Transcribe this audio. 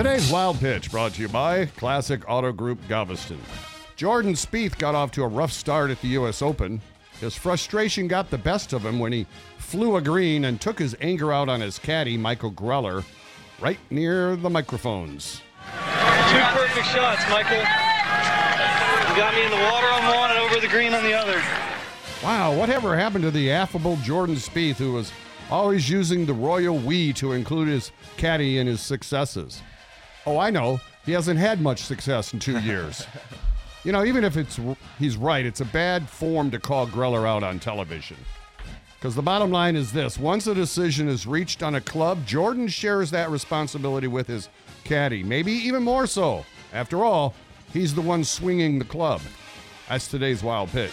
Today's Wild Pitch brought to you by Classic Auto Group Galveston. Jordan Spieth got off to a rough start at the U.S. Open. His frustration got the best of him when he flew a green and took his anger out on his caddy, Michael Greller, right near the microphones. Two perfect shots, Michael. You got me in the water on one and over the green on the other. Wow, whatever happened to the affable Jordan Spieth who was always using the royal we to include his caddy in his successes? Oh, I know. He hasn't had much success in two years. you know, even if it's he's right, it's a bad form to call Greller out on television. Because the bottom line is this once a decision is reached on a club, Jordan shares that responsibility with his caddy, maybe even more so. After all, he's the one swinging the club. That's today's wild pitch.